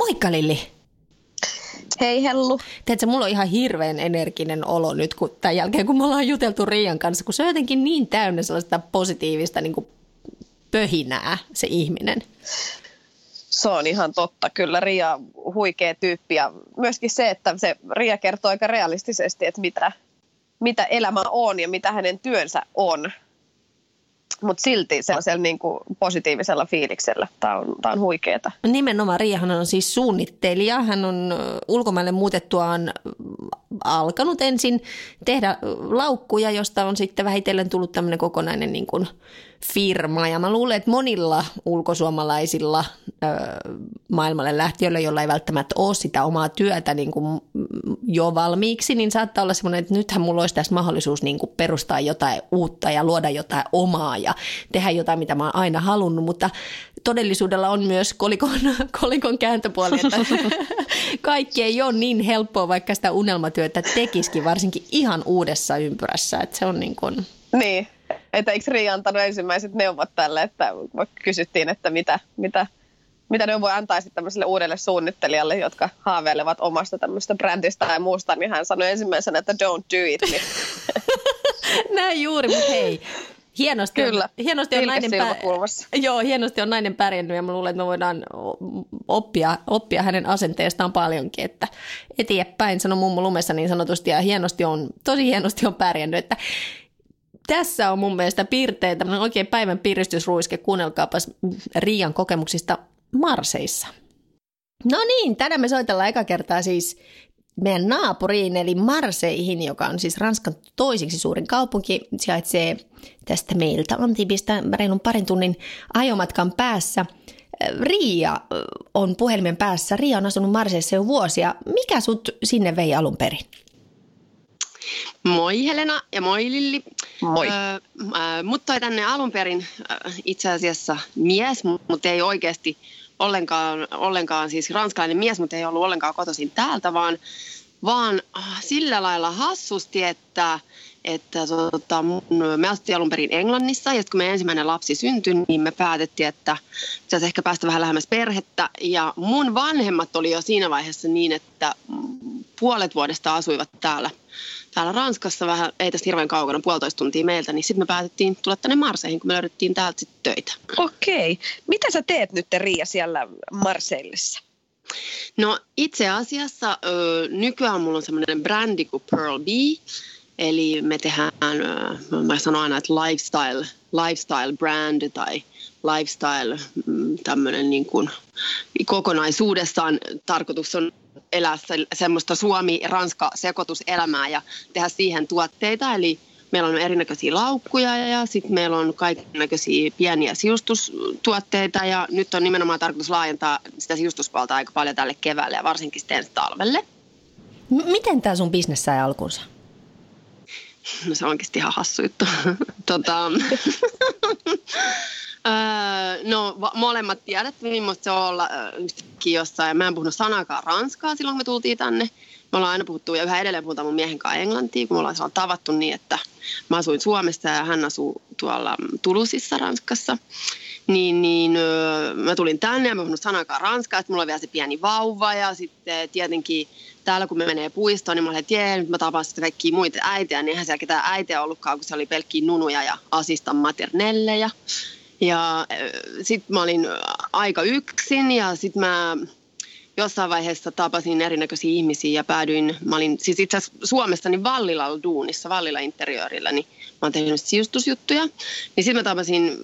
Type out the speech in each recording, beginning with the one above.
Moikka Lilli. Hei Hellu. Tiedätkö, mulla on ihan hirveän energinen olo nyt kun tämän jälkeen, kun me ollaan juteltu Riian kanssa, kun se on jotenkin niin täynnä sellaista positiivista niin kuin pöhinää se ihminen. Se on ihan totta, kyllä Ria huikea tyyppi ja myöskin se, että se Ria kertoo aika realistisesti, että mitä, mitä elämä on ja mitä hänen työnsä on mutta silti sellaisella niin kuin positiivisella fiiliksellä. Tämä on, tämä on huikeeta. Nimenomaan Riahan on siis suunnittelija. Hän on ulkomaille muutettuaan alkanut ensin tehdä laukkuja, josta on sitten vähitellen tullut tämmöinen kokonainen niin kuin firma. Ja mä luulen, että monilla ulkosuomalaisilla ö, maailmalle lähtiöillä, joilla ei välttämättä ole sitä omaa työtä niin kuin jo valmiiksi, niin saattaa olla semmoinen, että nythän mulla olisi tässä mahdollisuus niin kuin perustaa jotain uutta ja luoda jotain omaa ja tehdä jotain, mitä mä oon aina halunnut, mutta todellisuudella on myös kolikon, kolikon kääntöpuoli, että kaikki ei ole niin helppoa, vaikka sitä unelmatyötä tekisikin, varsinkin ihan uudessa ympyrässä, että se on niin kuin... Niin, että eikö Riia antanut ensimmäiset neuvot tälle, että kysyttiin, että mitä, mitä, mitä ne voi antaa sitten tämmöiselle uudelle suunnittelijalle, jotka haaveilevat omasta tämmöistä brändistä tai muusta, niin hän sanoi ensimmäisenä, että don't do it. Niin. Näin juuri, mutta hei, Hienosti Kyllä, on, hienosti on nainen pää... Joo, hienosti on nainen pärjännyt ja mä luulen, että me voidaan oppia, oppia hänen asenteestaan paljonkin, että eteenpäin sano mummo lumessa niin sanotusti ja hienosti on, tosi hienosti on pärjännyt, että tässä on mun mielestä piirtein tämmöinen oikein päivän piristysruiske. Kuunnelkaapas Riian kokemuksista Marseissa. No niin, tänään me soitellaan eka kertaa siis meidän naapuriin, eli Marseihin, joka on siis Ranskan toisiksi suurin kaupunki, sijaitsee tästä meiltä Antibista reilun parin tunnin ajomatkan päässä. Riia on puhelimen päässä. Riia on asunut Marseissa jo vuosia. Mikä sut sinne vei alun perin? Moi Helena ja moi Lilli. Moi. Öö, mut toi tänne alun perin itse asiassa mies, mutta ei oikeasti ollenkaan, ollenkaan siis ranskalainen mies, mutta ei ollut ollenkaan kotoisin täältä, vaan, vaan äh, sillä lailla hassusti, että että tota, mun, me asuttiin alun perin Englannissa ja kun meidän ensimmäinen lapsi syntyi, niin me päätettiin, että pitäisi ehkä päästä vähän lähemmäs perhettä. Ja mun vanhemmat oli jo siinä vaiheessa niin, että puolet vuodesta asuivat täällä, täällä Ranskassa vähän, ei tästä hirveän kaukana, puolitoista tuntia meiltä, niin sitten me päätettiin tulla tänne Marseihin, kun me löydettiin täältä sitten töitä. Okei. Mitä sä teet nyt, Riia, siellä Marseillessa? No itse asiassa nykyään mulla on semmoinen brändi kuin Pearl B, Eli me tehdään, mä sanon aina, että lifestyle, lifestyle brand tai lifestyle mm, tämmöinen niin kuin kokonaisuudessaan tarkoitus on elää semmoista Suomi-Ranska-sekoituselämää ja tehdä siihen tuotteita. Eli meillä on erinäköisiä laukkuja ja sitten meillä on kaikennäköisiä pieniä siustustuotteita ja nyt on nimenomaan tarkoitus laajentaa sitä siustuspalta aika paljon tälle keväälle ja varsinkin sitten talvelle. M- miten tämä sun bisnes sai alkunsa? No se on oikeasti ihan hassu juttu. tota, no molemmat tiedät, millaista se on olla yhtäkkiä jossain. Mä en puhunut sanakaan ranskaa silloin, kun me tultiin tänne. Me ollaan aina puhuttu ja yhä edelleen puhutaan mun miehen kanssa englantia, kun me ollaan tavattu niin, että mä asuin Suomessa ja hän asuu tuolla Tulusissa Ranskassa. Niin, niin mä tulin tänne ja mä puhunut sanakaan ranskaa, että mulla on vielä se pieni vauva ja sitten tietenkin täällä kun me menee puistoon, niin mä olin, että nyt mä tapaan sitten kaikkia muita äitejä, niin eihän siellä ketään äitiä ollutkaan, kun se oli pelkkiä nunuja ja asistan maternelleja. Ja sitten mä olin aika yksin ja sitten mä jossain vaiheessa tapasin erinäköisiä ihmisiä ja päädyin, mä olin siis itse asiassa Suomessa niin Vallilalla duunissa, Vallilla interiöörillä, niin mä oon tehnyt siustusjuttuja. Niin sitten mä tapasin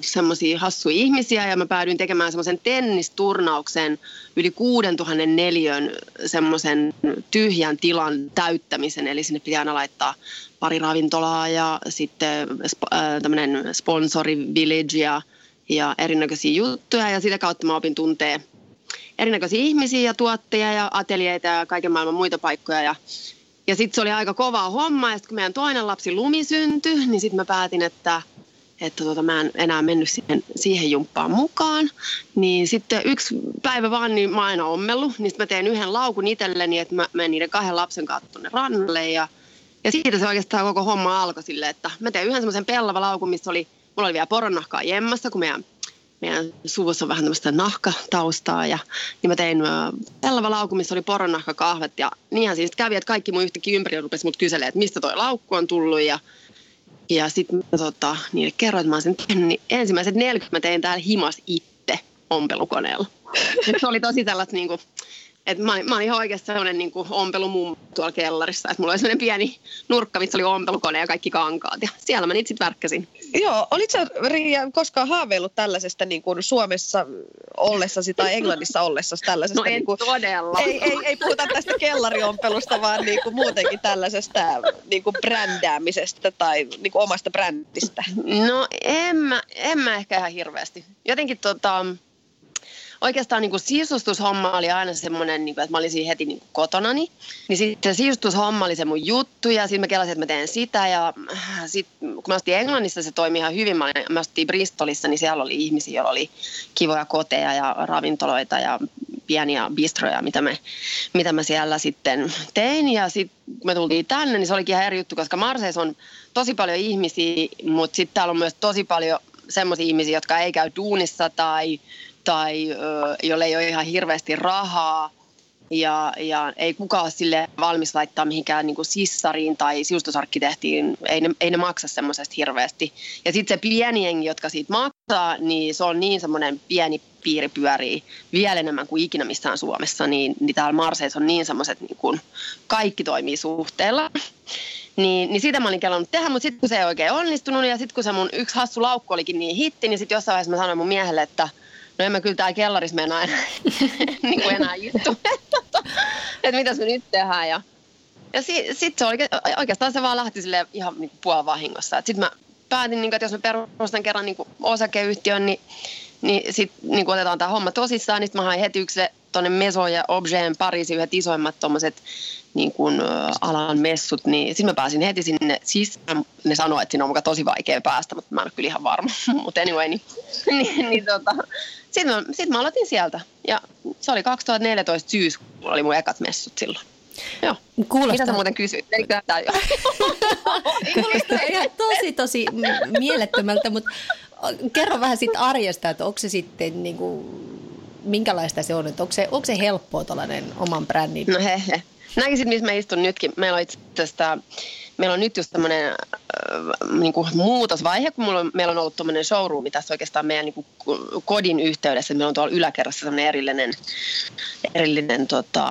semmoisia hassuja ihmisiä ja mä päädyin tekemään semmoisen tennisturnauksen yli 6000 neliön semmoisen tyhjän tilan täyttämisen. Eli sinne piti aina laittaa pari ravintolaa ja sitten äh, tämmöinen sponsori village ja ja erinäköisiä juttuja ja sitä kautta mä opin tuntee erinäköisiä ihmisiä ja tuotteja ja ateljeita ja kaiken maailman muita paikkoja. Ja ja sitten se oli aika kovaa hommaa, ja sitten kun meidän toinen lapsi Lumi syntyi, niin sitten mä päätin, että, että tota, mä en enää mennyt siihen, siihen jumppaan mukaan. Niin sitten yksi päivä vaan, niin mä aina ommellut, niin sitten mä tein yhden laukun itselleni, että mä menen niiden kahden lapsen kanssa tuonne rannalle, ja, ja siitä se oikeastaan koko homma alkoi silleen, että mä tein yhden semmoisen pellava laukun, missä oli, mulla oli vielä poronnahkaa jemmassa, kun meidän meidän suvussa on vähän tämmöistä nahkataustaa. Ja, niin mä tein pellava laukku, missä oli kahvet. Ja niinhän siis kävi, että kaikki mun yhtäkkiä ympäri rupesi mut kyselemään, että mistä toi laukku on tullut. Ja, ja sitten mä tota, niille kerroin, että mä sen tehnyt, niin ensimmäiset 40 mä tein täällä himas itse ompelukoneella. se oli tosi tällaista niin kuin, et mä, mä olin ihan oikeasti sellainen niin ompelumummo tuolla kellarissa. Että mulla oli sellainen pieni nurkka, missä oli ompelukone ja kaikki kankaat. Ja siellä mä niitä sitten värkkäsin. Joo, olitko Riia koskaan haaveillut tällaisesta niin kuin Suomessa ollessasi tai Englannissa ollessasi tällaisesta? No en niin kuin, todella. Ei, ei, ei puhuta tästä kellariompelusta, vaan niin kuin muutenkin tällaisesta niin kuin brändäämisestä tai niin kuin omasta brändistä. No en mä, en mä ehkä ihan hirveästi. Jotenkin tota, oikeastaan niin kuin sisustushomma oli aina semmoinen, niin kuin, että mä olin heti niin kuin kotonani. Niin sitten se sisustushomma oli se mun juttu ja sitten mä kelasin, että mä teen sitä. Ja äh, sitten kun mä ostin Englannissa, se toimi ihan hyvin. Mä, olin, mä ostin Bristolissa, niin siellä oli ihmisiä, joilla oli kivoja koteja ja ravintoloita ja pieniä bistroja, mitä, me, mitä mä siellä sitten tein. Ja sitten kun me tultiin tänne, niin se olikin ihan eri juttu, koska Marseissa on tosi paljon ihmisiä, mutta sitten täällä on myös tosi paljon semmoisia ihmisiä, jotka ei käy duunissa tai tai jolle ei ole ihan hirveästi rahaa ja, ja ei kukaan ole sille valmis laittaa mihinkään niin kuin sissariin tai siustusarkkitehtiin, ei ne, ei ne maksa semmoisesta hirveästi. Ja sitten se pieni jengi, jotka siitä maksaa, niin se on niin semmoinen pieni piiri pyörii vielä enemmän kuin ikinä missään Suomessa, niin, niin täällä Marseissa on niin semmoiset, niin kuin kaikki toimii suhteella. Niin, niin sitä mä olin kelannut tehdä, mutta sitten kun se ei oikein onnistunut ja sitten kun se mun yksi hassu laukku olikin niin hitti, niin sitten jossain vaiheessa mä sanoin mun miehelle, että – no en mä kyllä täällä kellarissa mennä aina niin kuin enää istu. että mitäs me nyt tehdään. Ja, ja sitten sit se oli, oikeastaan se vaan lähti sille ihan niin puolen vahingossa. Sitten mä päätin, niin kuin, että jos mä perustan kerran niin kuin osakeyhtiön, niin, niin sitten niin kuin otetaan tämä homma tosissaan. Niin mä hain heti yksi tuonne Meso ja Obgeen Pariisin yhdet isoimmat tuommoiset niin kuin, alan messut, niin sitten mä pääsin heti sinne sisään. Ne sanoi, että siinä on muka tosi vaikea päästä, mutta mä en ole kyllä ihan varma. mutta anyway, niin, niin, niin tota, sitten mä, sit mä aloitin sieltä. Ja se oli 2014 syyskuulla oli mun ekat messut silloin. Joo. Kuulostaa... Mitä sä muuten kysyit? Kuulostaa ihan tosi, tosi mielettömältä, mutta kerro vähän siitä arjesta, että onko se sitten niin kuin, minkälaista se on, että onko se, onko se helppoa tällainen oman brändin? No he, he. Näkisit, missä mä istun nytkin. Meillä on itse asiassa meillä on nyt just tämmöinen äh, niin muutosvaihe, kun mulla on, meillä on ollut tämmöinen showroom tässä oikeastaan meidän niin kuin kodin yhteydessä. Meillä on tuolla yläkerrassa semmoinen erillinen, erillinen tota,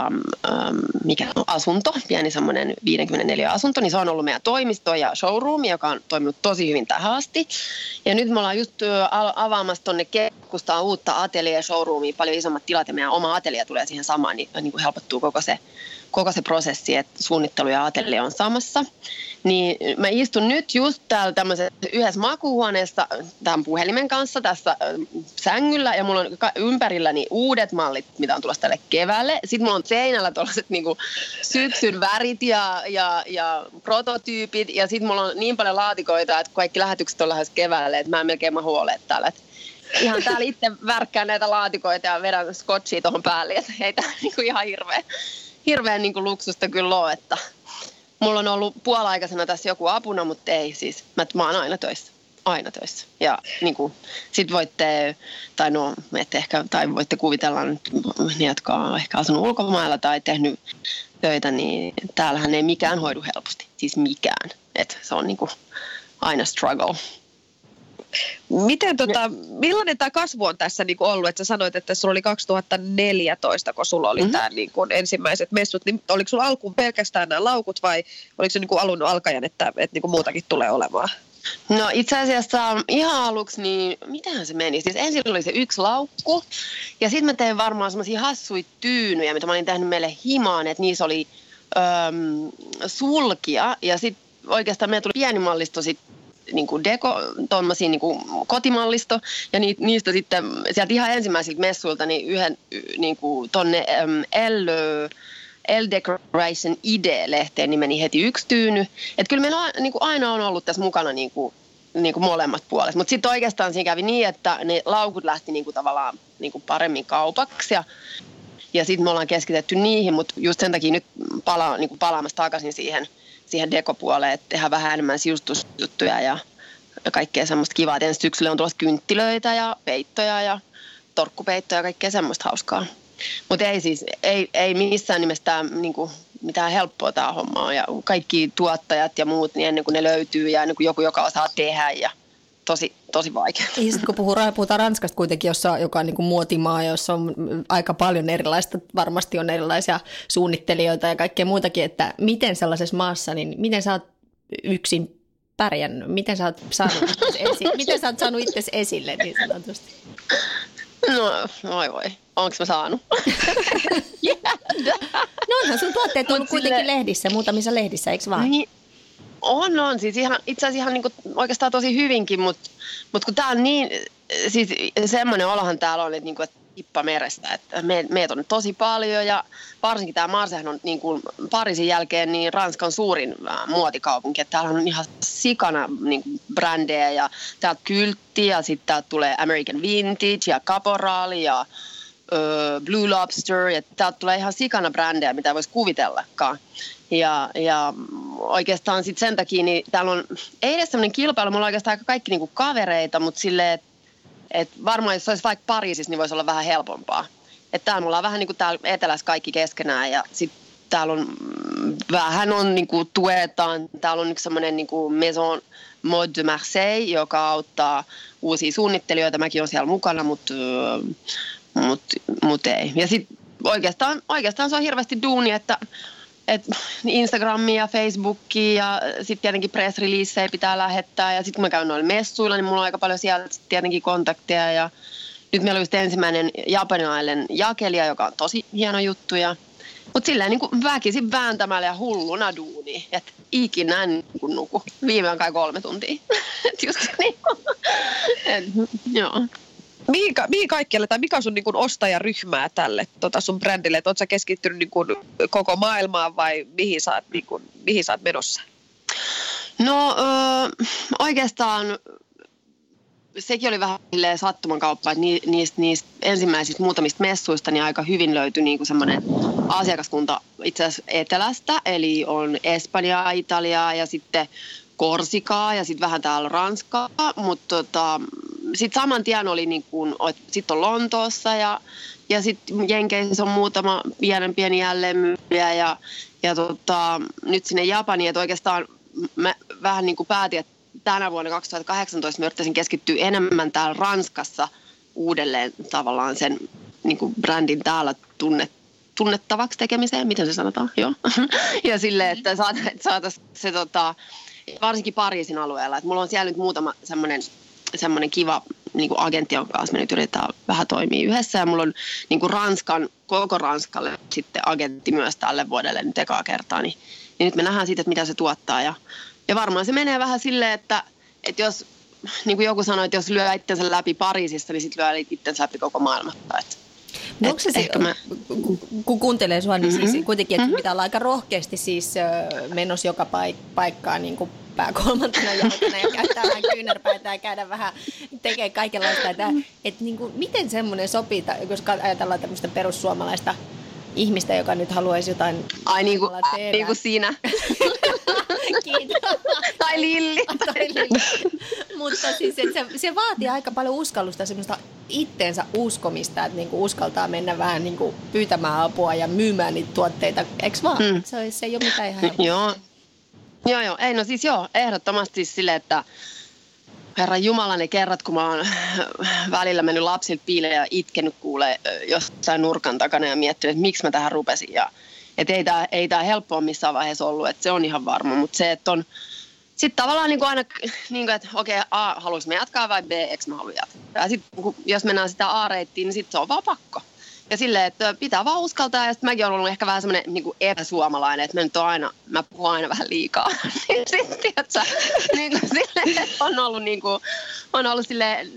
ähm, mikä on asunto, pieni semmoinen 54 asunto, niin se on ollut meidän toimisto ja showroom, joka on toiminut tosi hyvin tähän asti. Ja nyt me ollaan just avaamassa tuonne keskustaan uutta atelier showroomia, paljon isommat tilat ja meidän oma atelia tulee siihen samaan, niin, niin kuin helpottuu koko se koko se prosessi, että suunnittelu ja atelier on samassa. Niin mä istun nyt just täällä tämmöisessä yhdessä makuuhuoneessa tämän puhelimen kanssa tässä sängyllä ja mulla on ympärilläni uudet mallit, mitä on tulossa tälle keväälle. Sitten mulla on seinällä tuollaiset niinku syksyn värit ja, ja, ja prototyypit ja sitten mulla on niin paljon laatikoita, että kaikki lähetykset on lähes keväälle, että mä en melkein mahu ole täällä. Ihan täällä itse värkkään näitä laatikoita ja vedän scotchia tuohon päälle, että ei tää niinku ihan hirveä hirveän niin luksusta kyllä ole, että mulla on ollut puolaikaisena tässä joku apuna, mutta ei siis. Mä, mä oon aina töissä. Aina töissä. Ja niin kuin, sit voitte, tai no, ette ehkä, tai voitte kuvitella nyt ne, jotka on ehkä asunut ulkomailla tai tehnyt töitä, niin täällähän ei mikään hoidu helposti. Siis mikään. Et se on niin kuin aina struggle. Miten, tota, millainen tämä kasvu on tässä niin kuin ollut? Että sä sanoit, että sulla oli 2014, kun sulla oli mm-hmm. tämä niin kuin ensimmäiset messut. Niin oliko sulla alkuun pelkästään nämä laukut vai oliko se niin kuin alun alkajan, että, että niin kuin muutakin tulee olemaan? No itse asiassa ihan aluksi, niin mitähän se meni? Siis ensin oli se yksi laukku ja sitten mä tein varmaan semmoisia hassuja tyynyjä, mitä mä olin tehnyt meille himaan, että niissä oli öm, sulkia ja sitten oikeastaan meillä tuli pieni mallisto sit niin kuin deko, tommosia niin kotimallisto, ja ni, niistä sitten sieltä ihan ensimmäisiltä messuilta niin yhden niin kuin tonne um, L, L Decoration Ide-lehteen niin meni heti yksi tyyny. Että kyllä meillä on, niin kuin aina on ollut tässä mukana niin kuin, niin kuin molemmat puolet. Mutta sitten oikeastaan siinä kävi niin, että ne laukut lähti niin kuin tavallaan niin kuin paremmin kaupaksi ja ja sitten me ollaan keskitetty niihin, mutta just sen takia nyt pala, niin palaamassa takaisin siihen, siihen dekopuoleen, että tehdään vähän enemmän sisustusjuttuja ja, kaikkea semmoista kivaa. Ensi syksyllä on tulossa kynttilöitä ja peittoja ja torkkupeittoja ja kaikkea semmoista hauskaa. Mutta ei siis, ei, ei missään nimessä niin kuin, mitään helppoa tämä homma on. Ja kaikki tuottajat ja muut, niin ennen kuin ne löytyy ja ennen kuin joku, joka osaa tehdä ja tosi, tosi vaikea. Ja sitten kun puhuu, puhutaan Ranskasta kuitenkin, jossa, joka on niin kuin muotimaa, jossa on aika paljon erilaista, varmasti on erilaisia suunnittelijoita ja kaikkea muutakin, että miten sellaisessa maassa, niin miten sä oot yksin pärjännyt? Miten sä oot saanut esi- miten sä oot saanut itsesi esille niin sanotusti? No, voi voi. Onko mä saanut? no onhan sun tuotteet ollut kuitenkin sille... lehdissä, muutamissa lehdissä, eikö vaan? Niin, on, on. Siis ihan, itse asiassa ihan niin kuin, oikeastaan tosi hyvinkin, mutta mut kun tää on niin, siis semmoinen olohan täällä on, että, niin kuin, että tippa merestä, että me, meitä on tosi paljon ja varsinkin tämä Marsehan on niin kuin Pariisin jälkeen niin Ranskan suurin muotikaupunki, että täällä on ihan sikana niin kuin brändejä ja täältä kyltti ja sitten täältä tulee American Vintage ja Caporal ja ö, Blue Lobster ja täältä tulee ihan sikana brändejä, mitä voisi kuvitellakaan. Ja, ja oikeastaan sit sen takia, niin täällä on, ei edes sellainen kilpailu, mulla on oikeastaan aika kaikki niinku kavereita, mutta silleen, että et varmaan jos olisi vaikka Pariisissa, niin voisi olla vähän helpompaa. Että täällä mulla on vähän niin kuin täällä etelässä kaikki keskenään ja sitten täällä on vähän on niin kuin tuetaan. Täällä on yksi semmoinen niin kuin Maison Mode de Marseille, joka auttaa uusia suunnittelijoita. Mäkin olen siellä mukana, mutta mut, mut ei. Ja sitten oikeastaan, oikeastaan se on hirveästi duuni, että et Instagramia Facebookia ja sitten tietenkin press pitää lähettää ja sitten kun mä käyn noilla messuilla, niin mulla on aika paljon siellä sit tietenkin kontakteja ja nyt meillä on just ensimmäinen japanilainen jakelija, joka on tosi hieno juttu ja mutta silleen niin väkisin vääntämällä ja hulluna duuni, että ikinä niin kuin nuku. Viimeään kai kolme tuntia. Et just niin. Et, joo mihin, mihin kaikkialle, tai mikä on sun niin kuin ostajaryhmää tälle tota sun brändille? Oletko sä keskittynyt niin kuin koko maailmaan vai mihin sä, niin kuin, mihin sä oot menossa? No ö, oikeastaan sekin oli vähän sattuman kauppa, että niistä, niistä ensimmäisistä muutamista messuista niin aika hyvin löytyi niin kuin semmoinen asiakaskunta itse asiassa etelästä, eli on Espanjaa, Italiaa ja sitten Korsikaa ja sitten vähän täällä Ranskaa, mutta tota, sitten saman tien oli niin kuin, sitten on Lontoossa ja, ja sitten Jenkeissä on muutama pienen pieni jälleenmyyjä ja, ja tota, nyt sinne Japaniin, että oikeastaan mä vähän niin kuin päätin, että tänä vuonna 2018 mä yrittäisin keskittyä enemmän täällä Ranskassa uudelleen tavallaan sen niin kuin brändin täällä tunnet, tunnettavaksi tekemiseen, miten se sanotaan, joo. ja silleen, että saataisiin se tota, varsinkin Pariisin alueella, että mulla on siellä nyt muutama semmoinen semmoinen kiva niin kuin agentti, jonka kanssa me nyt yritetään vähän toimia yhdessä. Ja mulla on niin kuin Ranskan, koko Ranskalle sitten agentti myös tälle vuodelle nyt ekaa kertaa. Niin, niin nyt me nähdään siitä, että mitä se tuottaa. Ja, ja varmaan se menee vähän silleen, että, että jos, niin kuin joku sanoi, että jos lyö itsensä läpi Pariisissa, niin sitten lyö itsensä läpi koko maailmasta. Että, No onko se, se mä... kun kuuntelee sinua, niin mm-hmm. siis kuitenkin, että mm-hmm. pitää olla aika rohkeasti siis menossa joka paik- paikkaa niin kuin pää kolmantena jalkana ja käyttää vähän kyynärpäitä ja käydä vähän tekee kaikenlaista. Että, että niin kuin, miten semmoinen sopii, jos ajatellaan tämmöistä perussuomalaista ihmistä, joka nyt haluaisi jotain Ai niin kuin, niin kuin siinä. Kiitos. tai Lilli. tai Lilli. Mutta siis että se, se vaatii aika paljon uskallusta, semmoista itteensä uskomista, että niinku uskaltaa mennä vähän niinku pyytämään apua ja myymään niitä tuotteita. Eikö vaan? Mm. Se, se ei ole mitään ihan Joo, Joo, joo. Ei, no siis joo, ehdottomasti siis sille, että Herra Jumala, ne kerrat, kun mä oon välillä mennyt lapsilta piileen ja itkenyt kuulee jossain nurkan takana ja miettinyt, että miksi mä tähän rupesin. Ja, että ei tämä ei tää helppoa missään vaiheessa ollut, että se on ihan varma. Mutta se, että on sitten tavallaan niin kuin aina, niin kuin, että okei, okay, A, haluaisin jatkaa vai B, eikö mä halua jatkaa. Ja sitten jos mennään sitä A-reittiin, niin sitten se on vaan pakko. Ja silleen, että pitää vaan uskaltaa. Ja sitten mäkin olen ollut ehkä vähän semmoinen niin epäsuomalainen, että mä nyt aina, mä puhun aina vähän liikaa. niin sitten, tiedätkö, niin kuin silleen, on ollut, niin kuin, on ollut silleen,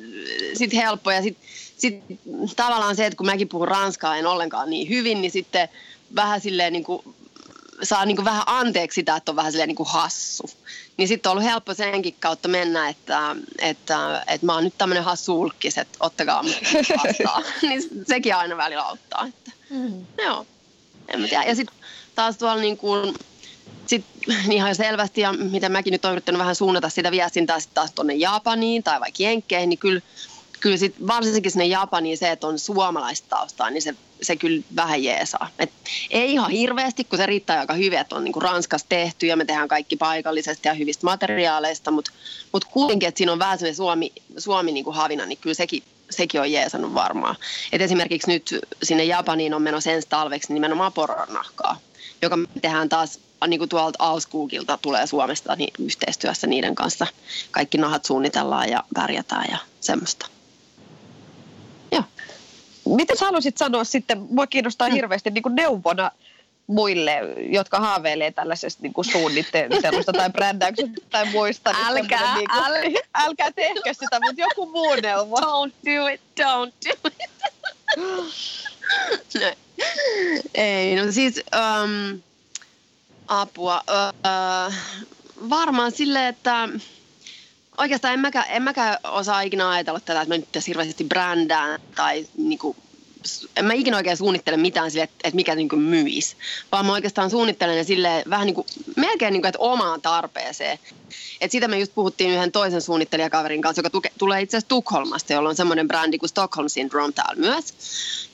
sit helppo. Ja sitten sit, tavallaan se, että kun mäkin puhun ranskaa en ollenkaan niin hyvin, niin sitten vähän silleen niin kuin, saa niin kuin vähän anteeksi sitä, että on vähän silleen niin kuin hassu. Niin sitten on ollut helppo senkin kautta mennä, että, että, että mä oon nyt tämmöinen hassu ulkkis, että ottakaa mut vastaan. niin sekin aina välillä auttaa. Että. Mm. Joo, en mä tiedä. Ja sitten taas tuolla niin kuin, sit ihan selvästi, ja miten mäkin nyt olen yrittänyt vähän suunnata sitä viestintää sitten taas tuonne Japaniin tai vaikka Jenkkeihin, niin kyllä kyllä sit varsinkin sinne Japaniin se, että on suomalaista taustaa, niin se, se kyllä vähän jeesaa. Et ei ihan hirveästi, kun se riittää aika hyvin, että on niinku Ranskassa tehty ja me tehdään kaikki paikallisesti ja hyvistä materiaaleista, mutta mut kuitenkin, että siinä on vähän Suomi, Suomi niinku havina, niin kyllä sekin, sekin on jeesannut varmaan. Et esimerkiksi nyt sinne Japaniin on menossa ensi talveksi nimenomaan poronahkaa, joka me tehdään taas niin kuin tuolta Alskuukilta tulee Suomesta niin yhteistyössä niiden kanssa. Kaikki nahat suunnitellaan ja värjätään ja semmoista. Mitä sä haluaisit sanoa sitten, mua kiinnostaa mm. hirveästi niin kuin neuvona muille, jotka haaveilee tällaisesta niin suunnittelusta tai brändäyksestä tai muista. Niin älkää, niin kuin, älkää. älkää tehkö sitä, mutta joku muu neuvo. Don't do it, don't do it. no. Ei, no siis um, apua. Uh, varmaan sille, että oikeastaan en mäkään, en mäkään osaa ikinä ajatella tätä, että mä nyt hirveästi brändään tai niinku, en mä ikinä oikein suunnittele mitään sille, että, että mikä niinku myisi, vaan mä oikeastaan suunnittelen sille vähän niinku, melkein niinku, että omaan tarpeeseen. Et sitä me just puhuttiin yhden toisen suunnittelijakaverin kanssa, joka tuke, tulee itse asiassa Tukholmasta, jolla on semmoinen brändi kuin Stockholm Syndrome täällä myös.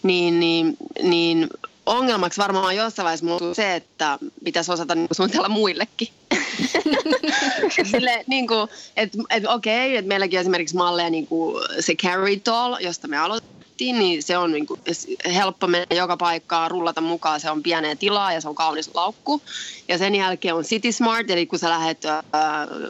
Niin, niin, niin ongelmaksi varmaan jossain vaiheessa muuttuu se, että pitäisi osata niin suunnitella muillekin. Sille, niin kuin, että et, okei, että meilläkin esimerkiksi malleja niin kuin se Carry Doll, josta me aloitettiin, niin se on niin kuin, helppo mennä joka paikkaan, rullata mukaan, se on pieneen tilaa ja se on kaunis laukku. Ja sen jälkeen on City Smart, eli kun sä lähdet äh,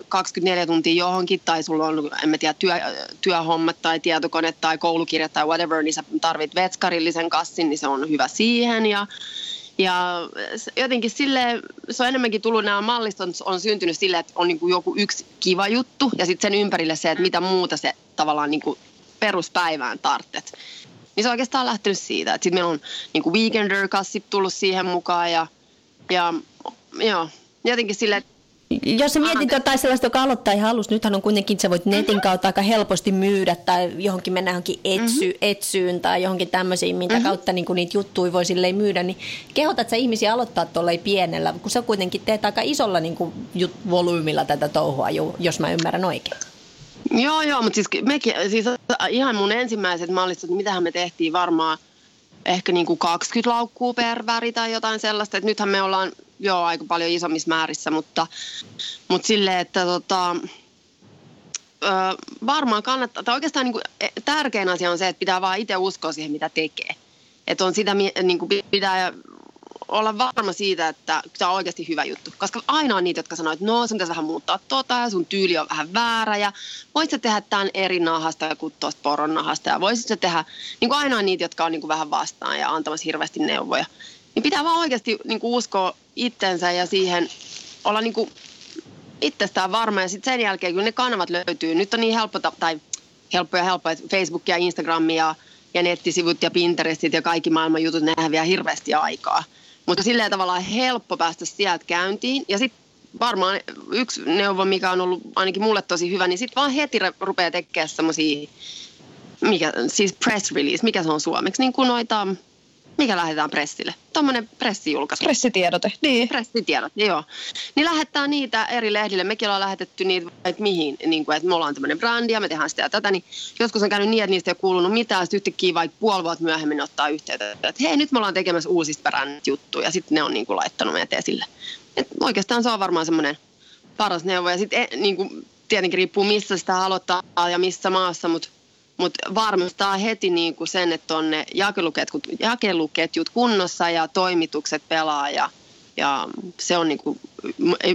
24 tuntia johonkin tai sulla on, en mä tiedä, työ, työhommat tai tietokone tai koulukirjat tai whatever, niin sä tarvit vetskarillisen kassin, niin se on hyvä siihen. Ja ja jotenkin sille se on enemmänkin tullut, nämä mallistot on, on syntynyt sille, että on niin kuin joku yksi kiva juttu ja sitten sen ympärille se, että mitä muuta se tavallaan niin kuin peruspäivään tartet. Niin se on oikeastaan lähtenyt siitä, että sitten meillä on niin kuin weekender-kassi tullut siihen mukaan ja, ja joo, jotenkin sille, että jos sä mietit jotain sellaista, joka aloittaa ihan alusta, nythän on kuitenkin, että sä voit netin kautta aika helposti myydä tai johonkin mennä johonkin etsy, mm-hmm. etsyyn tai johonkin tämmöisiin, mitä mm-hmm. kautta niin niitä juttuja voi silleen myydä, niin kehotat sä ihmisiä aloittaa tuolla pienellä, kun sä kuitenkin teet aika isolla niin kuin, jut, volyymilla tätä touhua, jos mä ymmärrän oikein. Joo, joo, mutta siis, mekin, siis ihan mun ensimmäiset mallistot, niin mitähän me tehtiin varmaan ehkä niin kuin 20 laukkuu per väri tai jotain sellaista, että nythän me ollaan joo, aika paljon isommissa määrissä, mutta, mutta silleen, että tota, ö, varmaan kannattaa, tai oikeastaan niin kuin, e, tärkein asia on se, että pitää vaan itse uskoa siihen, mitä tekee. Että on sitä, niin kuin pitää olla varma siitä, että tämä on oikeasti hyvä juttu. Koska aina on niitä, jotka sanoo, että no sun pitäisi vähän muuttaa tota ja sun tyyli on vähän väärä ja voisit sä tehdä tämän eri nahasta kuin tuosta poron nahasta ja voisit sä tehdä, niin kuin aina on niitä, jotka on niin kuin vähän vastaan ja antamassa hirveästi neuvoja. Niin pitää vaan oikeasti niin kuin uskoa itsensä ja siihen olla niin kuin itsestään varma. Ja sitten sen jälkeen, kun ne kanavat löytyy, nyt on niin helppo, tai helppo ja helppo, että Facebook ja Instagram ja, ja nettisivut ja Pinterestit ja kaikki maailman jutut, ne vie hirveästi aikaa. Mutta silleen tavallaan helppo päästä sieltä käyntiin. Ja sitten varmaan yksi neuvo, mikä on ollut ainakin mulle tosi hyvä, niin sitten vaan heti rupeaa tekemään semmoisia, mikä, siis press release, mikä se on suomeksi, niin kuin noita mikä lähetetään pressille? Tuommoinen pressijulkaisu. Pressitiedote, niin. Pressitiedote, joo. Niin lähettää niitä eri lehdille. Mekin ollaan lähetetty niitä, että mihin, niin kuin, että me ollaan tämmöinen brändi ja me tehdään sitä ja tätä. Niin joskus on käynyt niin, että niistä ei ole kuulunut mitään. Sitten yhtäkkiä vaikka puoli vuotta myöhemmin ottaa yhteyttä, että hei, nyt me ollaan tekemässä uusista brändit juttuja. Ja sitten ne on niin kuin, laittanut meidät esille. Et oikeastaan se on varmaan semmoinen paras neuvo. Ja sitten niin kuin, tietenkin riippuu missä sitä aloittaa ja missä maassa, mutta mutta varmistaa heti niin kuin sen, että on ne jakeluketjut, jakeluketjut kunnossa ja toimitukset pelaa ja, ja se on niin kuin,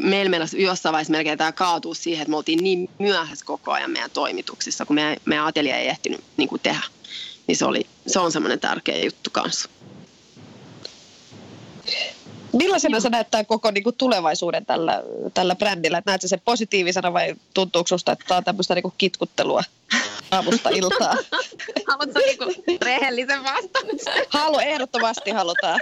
meillä meillä jossain vaiheessa melkein tämä kaatuu siihen, että me oltiin niin myöhässä koko ajan meidän toimituksissa, kun meidän, meidän atelier ei ehtinyt niin kuin tehdä. Niin se oli, se on semmoinen tärkeä juttu kanssa. Millaisena se näyttää koko niin kuin, tulevaisuuden tällä, tällä brändillä? näetkö se positiivisena vai tuntuuko sinusta, että tämä on tämmöistä niin kuin, kitkuttelua aamusta iltaa? Haluatko niin kuin, rehellisen vastauksen? Halu, ehdottomasti halutaan.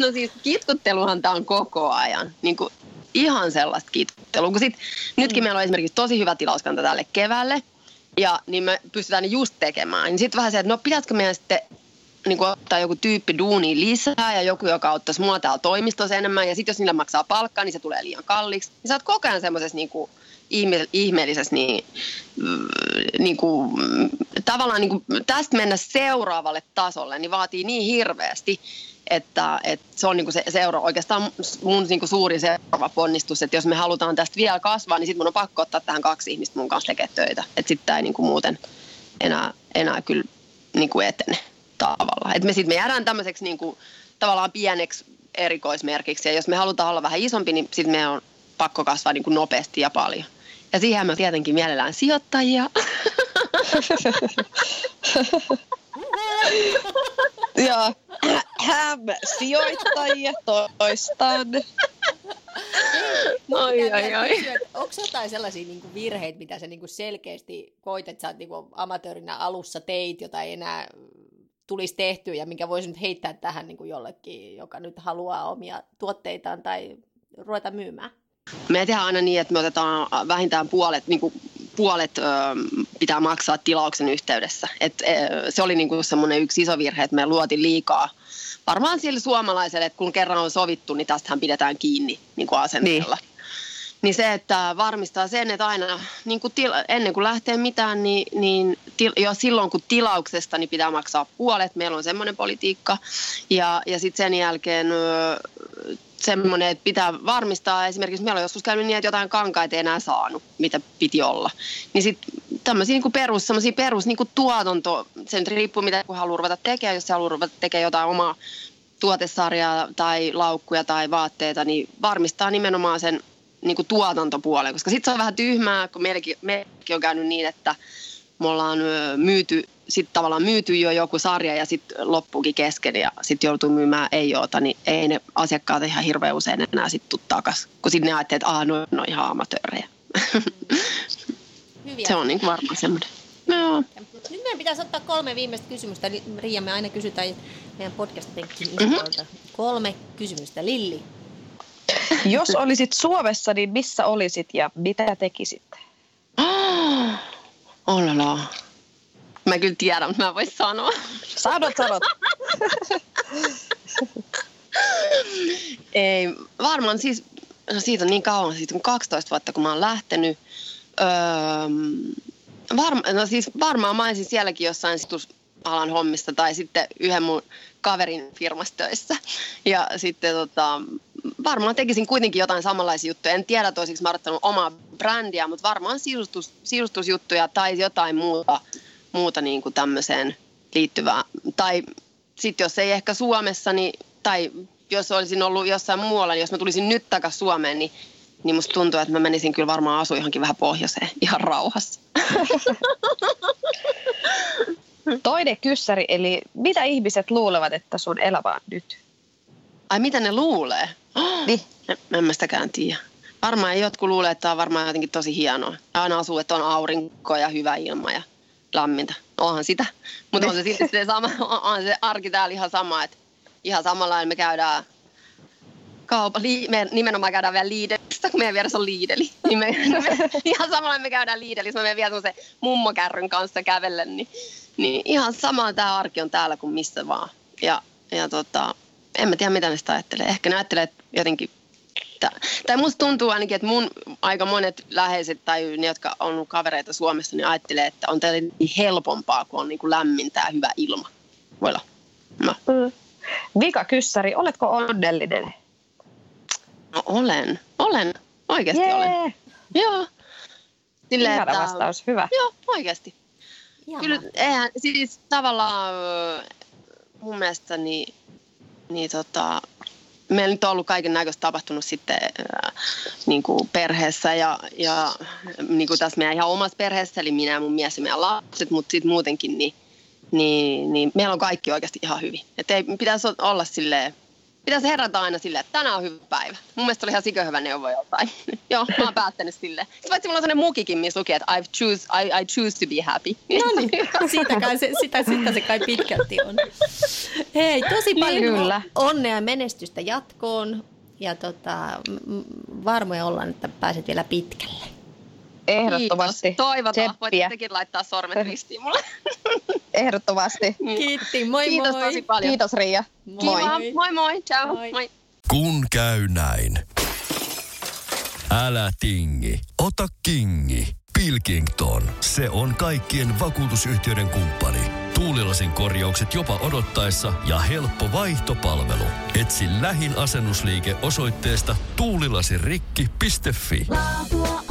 No siis kitkutteluhan tämä on koko ajan. Niin kuin, ihan sellaista kitkuttelua. Kun sit, nytkin mm. meillä on esimerkiksi tosi hyvä tilauskanta tälle keväälle. Ja niin me pystytään just tekemään. Niin sitten vähän se, että no pitäisikö meidän sitten niin kuin ottaa joku tyyppi duuni lisää ja joku, joka ottaisi mua täällä toimistossa enemmän. Ja sitten jos niillä maksaa palkkaa, niin se tulee liian kalliiksi. Niin sä oot koko ajan semmoisessa niin kuin, ihme, ihmeellisessä niin, niin kuin, tavallaan niin kuin, tästä mennä seuraavalle tasolle, niin vaatii niin hirveästi, että, että se on niin kuin se seura, oikeastaan mun niin kuin suuri seuraava ponnistus, että jos me halutaan tästä vielä kasvaa, niin sitten mun on pakko ottaa tähän kaksi ihmistä mun kanssa tekemään töitä. Että sitten tämä ei niin kuin muuten enää, enää kyllä niin kuin etene tavalla. Että me sitten me jäädään tämmöiseksi niin kuin, tavallaan pieneksi erikoismerkiksi. Ja jos me halutaan olla vähän isompi, niin sitten me on pakko kasvaa niin kuin nopeasti ja paljon. Ja siihen me tietenkin mielellään sijoittajia. Joo, häm, sijoittajia toistaan. Oi, oi, oi. Onko jotain sellaisia niin kuin virheitä, mitä sä niin kuin selkeästi koit, että sä oot niin kuin amatöörinä alussa teit, jota ei enää tulisi tehtyä ja minkä voisin nyt heittää tähän niin kuin jollekin, joka nyt haluaa omia tuotteitaan tai ruveta myymään? Me tehdään aina niin, että me otetaan vähintään puolet, niin kuin puolet ö, pitää maksaa tilauksen yhteydessä. Et, ö, se oli niin kuin semmoinen yksi iso virhe, että me luotiin liikaa varmaan sille suomalaiselle, että kun kerran on sovittu, niin tästähän pidetään kiinni niin kuin asenteella. Niin. Niin se, että varmistaa sen, että aina niin kuin tila, ennen kuin lähtee mitään, niin, niin til, jo silloin kun tilauksesta niin pitää maksaa puolet. Meillä on semmoinen politiikka. Ja, ja sitten sen jälkeen semmoinen, että pitää varmistaa, esimerkiksi meillä on joskus käynyt niin, että jotain kankaita ei enää saanut, mitä piti olla. Niin sitten tämmöisiä niin perus, semmoisia perus niin tuotanto, sen riippuu mitä kun haluaa ruveta tekemään, jos haluaa ruveta tekemään jotain omaa tuotesarjaa tai laukkuja tai vaatteita, niin varmistaa nimenomaan sen niin kuin tuotantopuolen, koska sitten se on vähän tyhmää, kun meilläkin, meilläkin on käynyt niin, että me ollaan myyty, sitten tavallaan myyty jo joku sarja ja sitten loppuukin kesken ja sitten joutuu myymään ei joota, niin ei ne asiakkaat ihan hirveän usein enää sitten tuu takas, kun sitten ne ajattelee, että aah, no, no ihan amatöörejä. Hyviä. Se on niin varmaan semmoinen. No. Nyt meidän pitäisi ottaa kolme viimeistä kysymystä. Riia, me aina kysytään meidän podcast-penkin mm-hmm. Kolme kysymystä. Lilli, jos olisit Suomessa, niin missä olisit ja mitä tekisit? Oh, la Mä kyllä tiedän, mutta mä voin sanoa. Sanot, sanot. Ei, varmaan siis, no siitä on niin kauan, siitä on 12 vuotta, kun mä oon lähtenyt. Öö, varma, no siis varmaan mä olisin sielläkin jossain alan hommista tai sitten yhden mun kaverin firmassa töissä. Ja sitten tota, varmaan tekisin kuitenkin jotain samanlaisia juttuja. En tiedä, olisiko mä odottanut omaa brändiä, mutta varmaan sisustus, sisustusjuttuja tai jotain muuta, muuta niin kuin tämmöiseen liittyvää. Tai sitten jos ei ehkä Suomessa, niin, tai jos olisin ollut jossain muualla, niin jos mä tulisin nyt takaisin Suomeen, niin, niin musta tuntuu, että mä menisin kyllä varmaan asu johonkin vähän pohjoiseen ihan rauhassa. Toinen kyssäri, eli mitä ihmiset luulevat, että sun elämä on nyt? Ai mitä ne luulee? Niin. En, en mä sitäkään tiedä. Varmaan jotkut luulee, että tämä on varmaan jotenkin tosi hienoa. Aina asuu, että on aurinko ja hyvä ilma ja lämmintä. Onhan sitä. Mutta on se silti se sama, on se arki täällä ihan sama, että ihan samalla me käydään kaupa, li, me nimenomaan käydään vielä Lidlistä, kun meidän vieressä on Lidli. Niin me, me, ihan samalla me käydään Lidlissä, me menen vielä semmoisen mummokärryn kanssa kävellen, niin, niin ihan sama tämä arki on täällä kuin missä vaan. Ja, ja tota, en mä tiedä mitä ne sitä ajattelee. Ehkä ne ajattelee että jotenkin, tai musta tuntuu ainakin, että mun aika monet läheiset tai ne, jotka on kavereita Suomessa, niin ajattelee, että on teille niin helpompaa, kun on niin kuin lämmintä ja hyvä ilma. Voi olla. No. Mm. Vika Kyssäri, oletko onnellinen? No olen, olen, oikeasti yeah. olen. Joo. Silleen, että, vastaus, hyvä. Joo, oikeasti. Jama. Kyllä, eihän, siis tavallaan mun mielestä niin niin tota, meillä nyt on ollut kaiken näköistä tapahtunut sitten ää, niin kuin perheessä ja, ja niin kuin tässä meidän ihan omassa perheessä, eli minä mun mies ja meidän lapset, mutta sitten muutenkin niin, niin, niin meillä on kaikki oikeasti ihan hyvin. Että ei pitäisi olla silleen, pitäisi herätä aina silleen, että tänään on hyvä päivä. Mun mielestä oli ihan sikö hyvä neuvo joltain. Joo, mä oon päättänyt silleen. Sitten paitsi mulla on sellainen mukikin, missä lukee, että I choose, I, I choose to be happy. No niin, siitä kai se, sitä, sitä se kai pitkälti on. Hei, tosi paljon Kyllä. onnea ja menestystä jatkoon. Ja tota, varmoja ollaan, että pääset vielä pitkälle. Ehdottomasti. Kiitos. Toivotaan. Voitte tekin laittaa sormet ristiin mulle. Ehdottomasti. Kiitti, moi Kiitos moi. tosi paljon. Kiitos Riia. Moi. Moi moi, moi. ciao. Moi. moi. Kun käy näin. Älä tingi, ota kingi. Pilkington, se on kaikkien vakuutusyhtiöiden kumppani. Tuulilasin korjaukset jopa odottaessa ja helppo vaihtopalvelu. Etsi lähin asennusliike osoitteesta tuulilasirikki.fi. Laatua